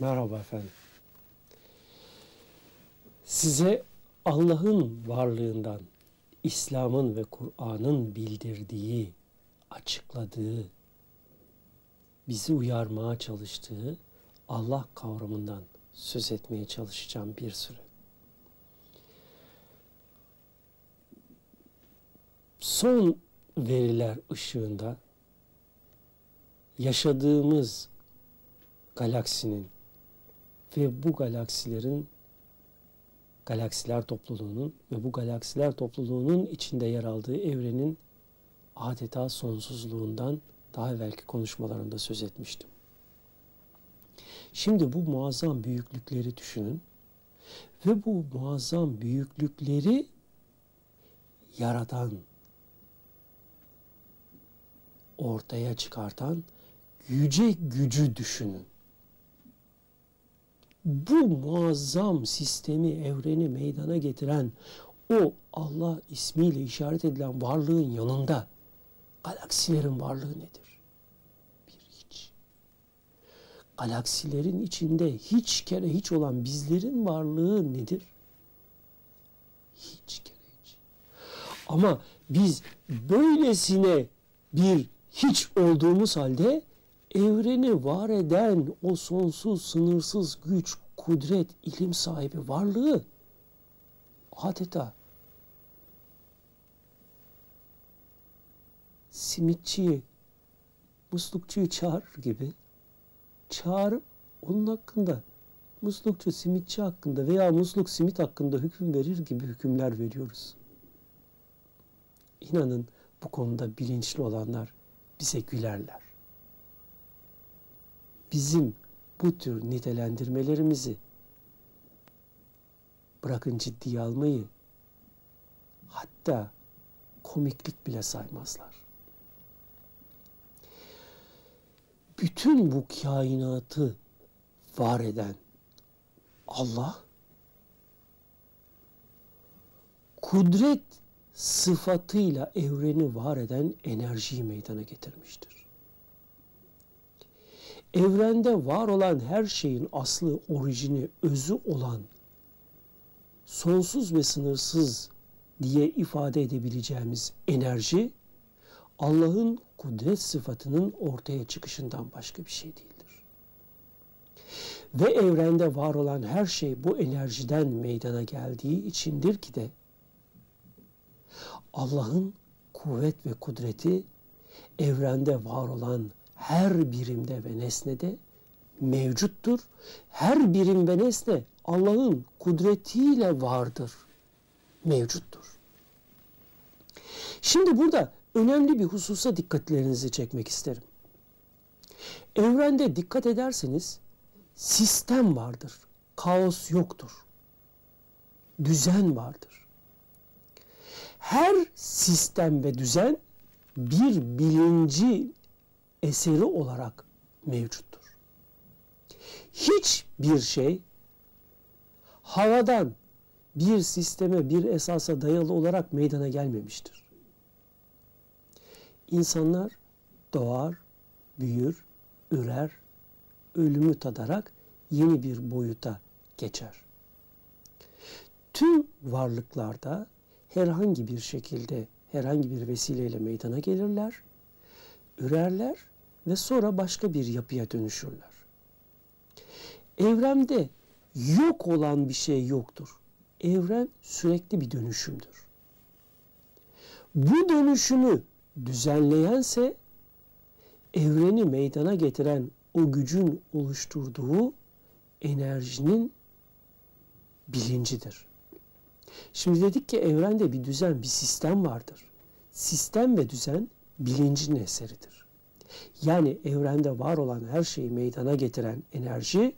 Merhaba efendim. Size Allah'ın varlığından, İslam'ın ve Kur'an'ın bildirdiği, açıkladığı, bizi uyarmaya çalıştığı Allah kavramından söz etmeye çalışacağım bir süre. Son veriler ışığında yaşadığımız galaksinin ve bu galaksilerin galaksiler topluluğunun ve bu galaksiler topluluğunun içinde yer aldığı evrenin adeta sonsuzluğundan daha evvelki konuşmalarında söz etmiştim. Şimdi bu muazzam büyüklükleri düşünün ve bu muazzam büyüklükleri yaratan, ortaya çıkartan yüce gücü düşünün bu muazzam sistemi, evreni meydana getiren o Allah ismiyle işaret edilen varlığın yanında galaksilerin varlığı nedir? Bir hiç. Galaksilerin içinde hiç kere hiç olan bizlerin varlığı nedir? Hiç kere hiç. Ama biz böylesine bir hiç olduğumuz halde evreni var eden o sonsuz, sınırsız güç, kudret, ilim sahibi varlığı adeta simitçiyi, muslukçuyu çağırır gibi çağırıp onun hakkında muslukçu simitçi hakkında veya musluk simit hakkında hüküm verir gibi hükümler veriyoruz. İnanın bu konuda bilinçli olanlar bize gülerler bizim bu tür nitelendirmelerimizi bırakın ciddiye almayı hatta komiklik bile saymazlar. Bütün bu kainatı var eden Allah kudret sıfatıyla evreni var eden enerjiyi meydana getirmiştir evrende var olan her şeyin aslı, orijini, özü olan sonsuz ve sınırsız diye ifade edebileceğimiz enerji Allah'ın kudret sıfatının ortaya çıkışından başka bir şey değildir. Ve evrende var olan her şey bu enerjiden meydana geldiği içindir ki de Allah'ın kuvvet ve kudreti evrende var olan her birimde ve nesnede mevcuttur. Her birim ve nesne Allah'ın kudretiyle vardır, mevcuttur. Şimdi burada önemli bir hususa dikkatlerinizi çekmek isterim. Evrende dikkat ederseniz sistem vardır, kaos yoktur. Düzen vardır. Her sistem ve düzen bir bilinci eseri olarak mevcuttur. Hiçbir şey havadan bir sisteme, bir esasa dayalı olarak meydana gelmemiştir. İnsanlar doğar, büyür, ürer, ölümü tadarak yeni bir boyuta geçer. Tüm varlıklarda herhangi bir şekilde, herhangi bir vesileyle meydana gelirler, ürerler ve sonra başka bir yapıya dönüşürler. Evrende yok olan bir şey yoktur. Evren sürekli bir dönüşümdür. Bu dönüşümü düzenleyense evreni meydana getiren o gücün oluşturduğu enerjinin bilincidir. Şimdi dedik ki evrende bir düzen, bir sistem vardır. Sistem ve düzen bilincin eseridir. Yani evrende var olan her şeyi meydana getiren enerji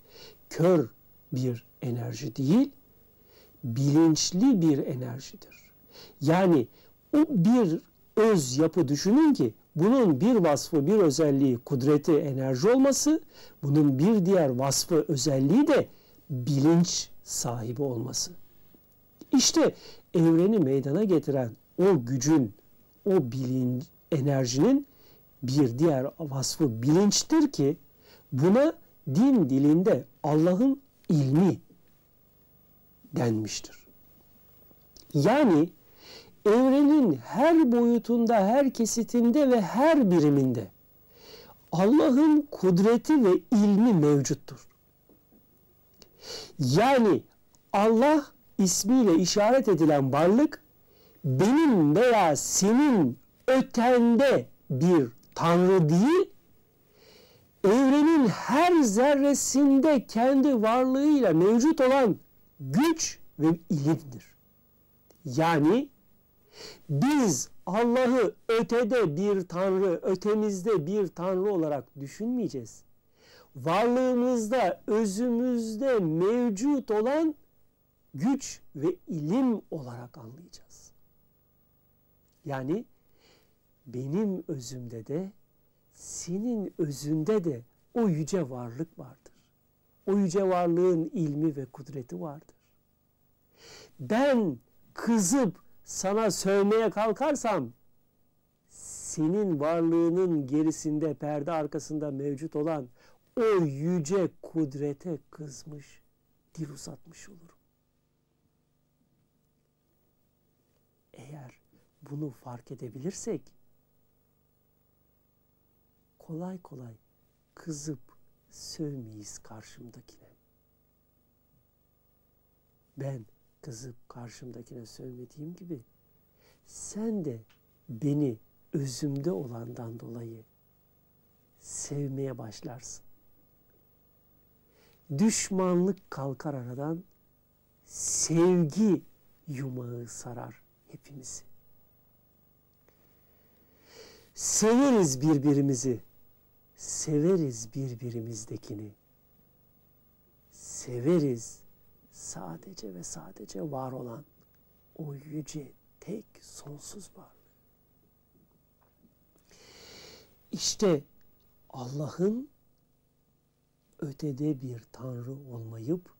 kör bir enerji değil, bilinçli bir enerjidir. Yani o bir öz yapı düşünün ki bunun bir vasfı, bir özelliği kudreti, enerji olması, bunun bir diğer vasfı, özelliği de bilinç sahibi olması. İşte evreni meydana getiren o gücün, o bilinç, enerjinin bir diğer vasfı bilinçtir ki buna din dilinde Allah'ın ilmi denmiştir. Yani evrenin her boyutunda, her kesitinde ve her biriminde Allah'ın kudreti ve ilmi mevcuttur. Yani Allah ismiyle işaret edilen varlık benim veya senin ötende bir tanrı değil, evrenin her zerresinde kendi varlığıyla mevcut olan güç ve ilimdir. Yani biz Allah'ı ötede bir tanrı, ötemizde bir tanrı olarak düşünmeyeceğiz. Varlığımızda, özümüzde mevcut olan güç ve ilim olarak anlayacağız. Yani benim özümde de senin özünde de o yüce varlık vardır. O yüce varlığın ilmi ve kudreti vardır. Ben kızıp sana sövmeye kalkarsam senin varlığının gerisinde perde arkasında mevcut olan o yüce kudrete kızmış, dil uzatmış olurum. Eğer bunu fark edebilirsek kolay kolay kızıp sövmeyiz karşımdakine. Ben kızıp karşımdakine sövmediğim gibi sen de beni özümde olandan dolayı sevmeye başlarsın. Düşmanlık kalkar aradan, sevgi yumağı sarar hepimizi. Severiz birbirimizi, severiz birbirimizdekini. Severiz sadece ve sadece var olan o yüce, tek, sonsuz varlık. İşte Allah'ın ötede bir tanrı olmayıp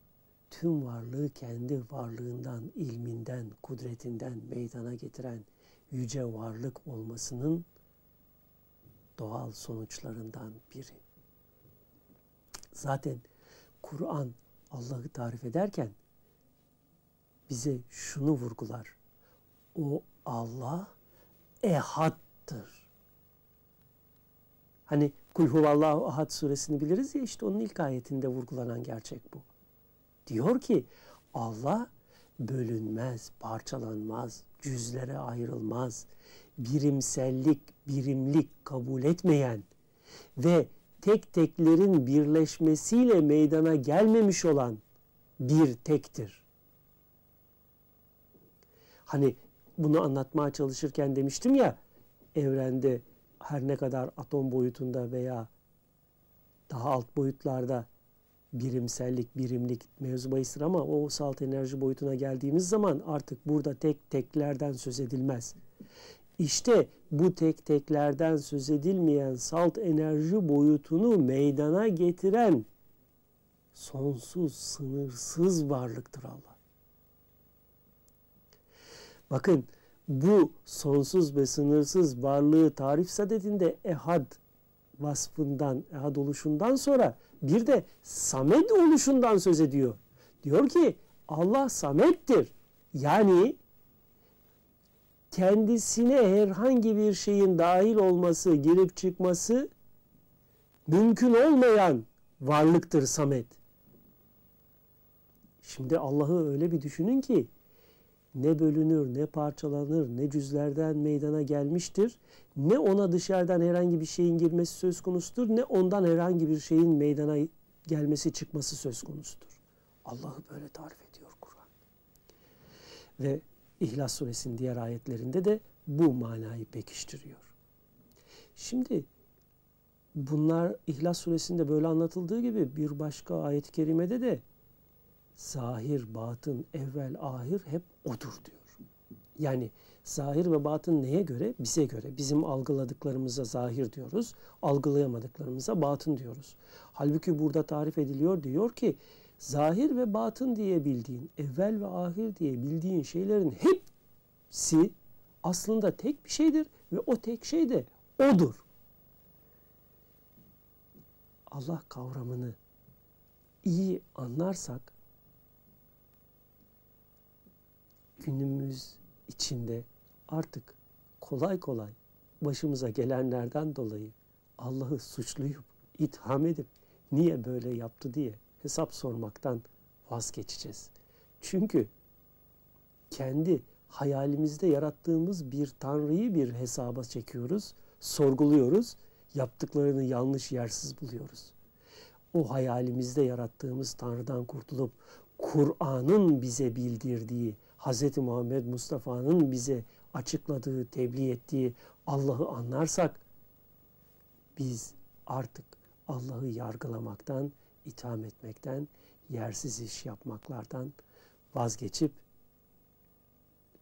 tüm varlığı kendi varlığından, ilminden, kudretinden meydana getiren yüce varlık olmasının doğal sonuçlarından biri. Zaten Kur'an Allah'ı tarif ederken bize şunu vurgular. O Allah ehattır. Hani Kul huvallahu ahad suresini biliriz ya işte onun ilk ayetinde vurgulanan gerçek bu. Diyor ki Allah bölünmez, parçalanmaz, cüzlere ayrılmaz, birimsellik, birimlik kabul etmeyen ve tek teklerin birleşmesiyle meydana gelmemiş olan bir tektir. Hani bunu anlatmaya çalışırken demiştim ya evrende her ne kadar atom boyutunda veya daha alt boyutlarda birimsellik, birimlik mevzu bahistir ama o salt enerji boyutuna geldiğimiz zaman artık burada tek teklerden söz edilmez. İşte bu tek teklerden söz edilmeyen salt enerji boyutunu meydana getiren sonsuz, sınırsız varlıktır Allah. Bakın bu sonsuz ve sınırsız varlığı tarif sadedinde ehad vasfından, ehad oluşundan sonra bir de samet oluşundan söz ediyor. Diyor ki Allah samettir. Yani kendisine herhangi bir şeyin dahil olması, girip çıkması mümkün olmayan varlıktır Samet. Şimdi Allah'ı öyle bir düşünün ki ne bölünür, ne parçalanır, ne cüzlerden meydana gelmiştir, ne ona dışarıdan herhangi bir şeyin girmesi söz konusudur, ne ondan herhangi bir şeyin meydana gelmesi, çıkması söz konusudur. Allah'ı böyle tarif ediyor Kur'an. Ve İhlas suresinin diğer ayetlerinde de bu manayı pekiştiriyor. Şimdi bunlar İhlas suresinde böyle anlatıldığı gibi bir başka ayet-i kerimede de zahir, batın, evvel, ahir hep odur diyor. Yani zahir ve batın neye göre? Bize göre. Bizim algıladıklarımıza zahir diyoruz. Algılayamadıklarımıza batın diyoruz. Halbuki burada tarif ediliyor diyor ki zahir ve batın diye bildiğin, evvel ve ahir diye bildiğin şeylerin hepsi aslında tek bir şeydir ve o tek şey de odur. Allah kavramını iyi anlarsak günümüz içinde artık kolay kolay başımıza gelenlerden dolayı Allah'ı suçlayıp itham edip niye böyle yaptı diye hesap sormaktan vazgeçeceğiz. Çünkü kendi hayalimizde yarattığımız bir tanrıyı bir hesaba çekiyoruz, sorguluyoruz, yaptıklarını yanlış yersiz buluyoruz. O hayalimizde yarattığımız tanrıdan kurtulup Kur'an'ın bize bildirdiği, Hz. Muhammed Mustafa'nın bize açıkladığı, tebliğ ettiği Allah'ı anlarsak biz artık Allah'ı yargılamaktan, itham etmekten, yersiz iş yapmaklardan vazgeçip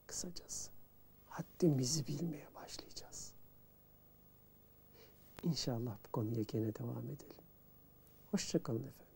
kısacası haddimizi bilmeye başlayacağız. İnşallah bu konuya gene devam edelim. Hoşçakalın efendim.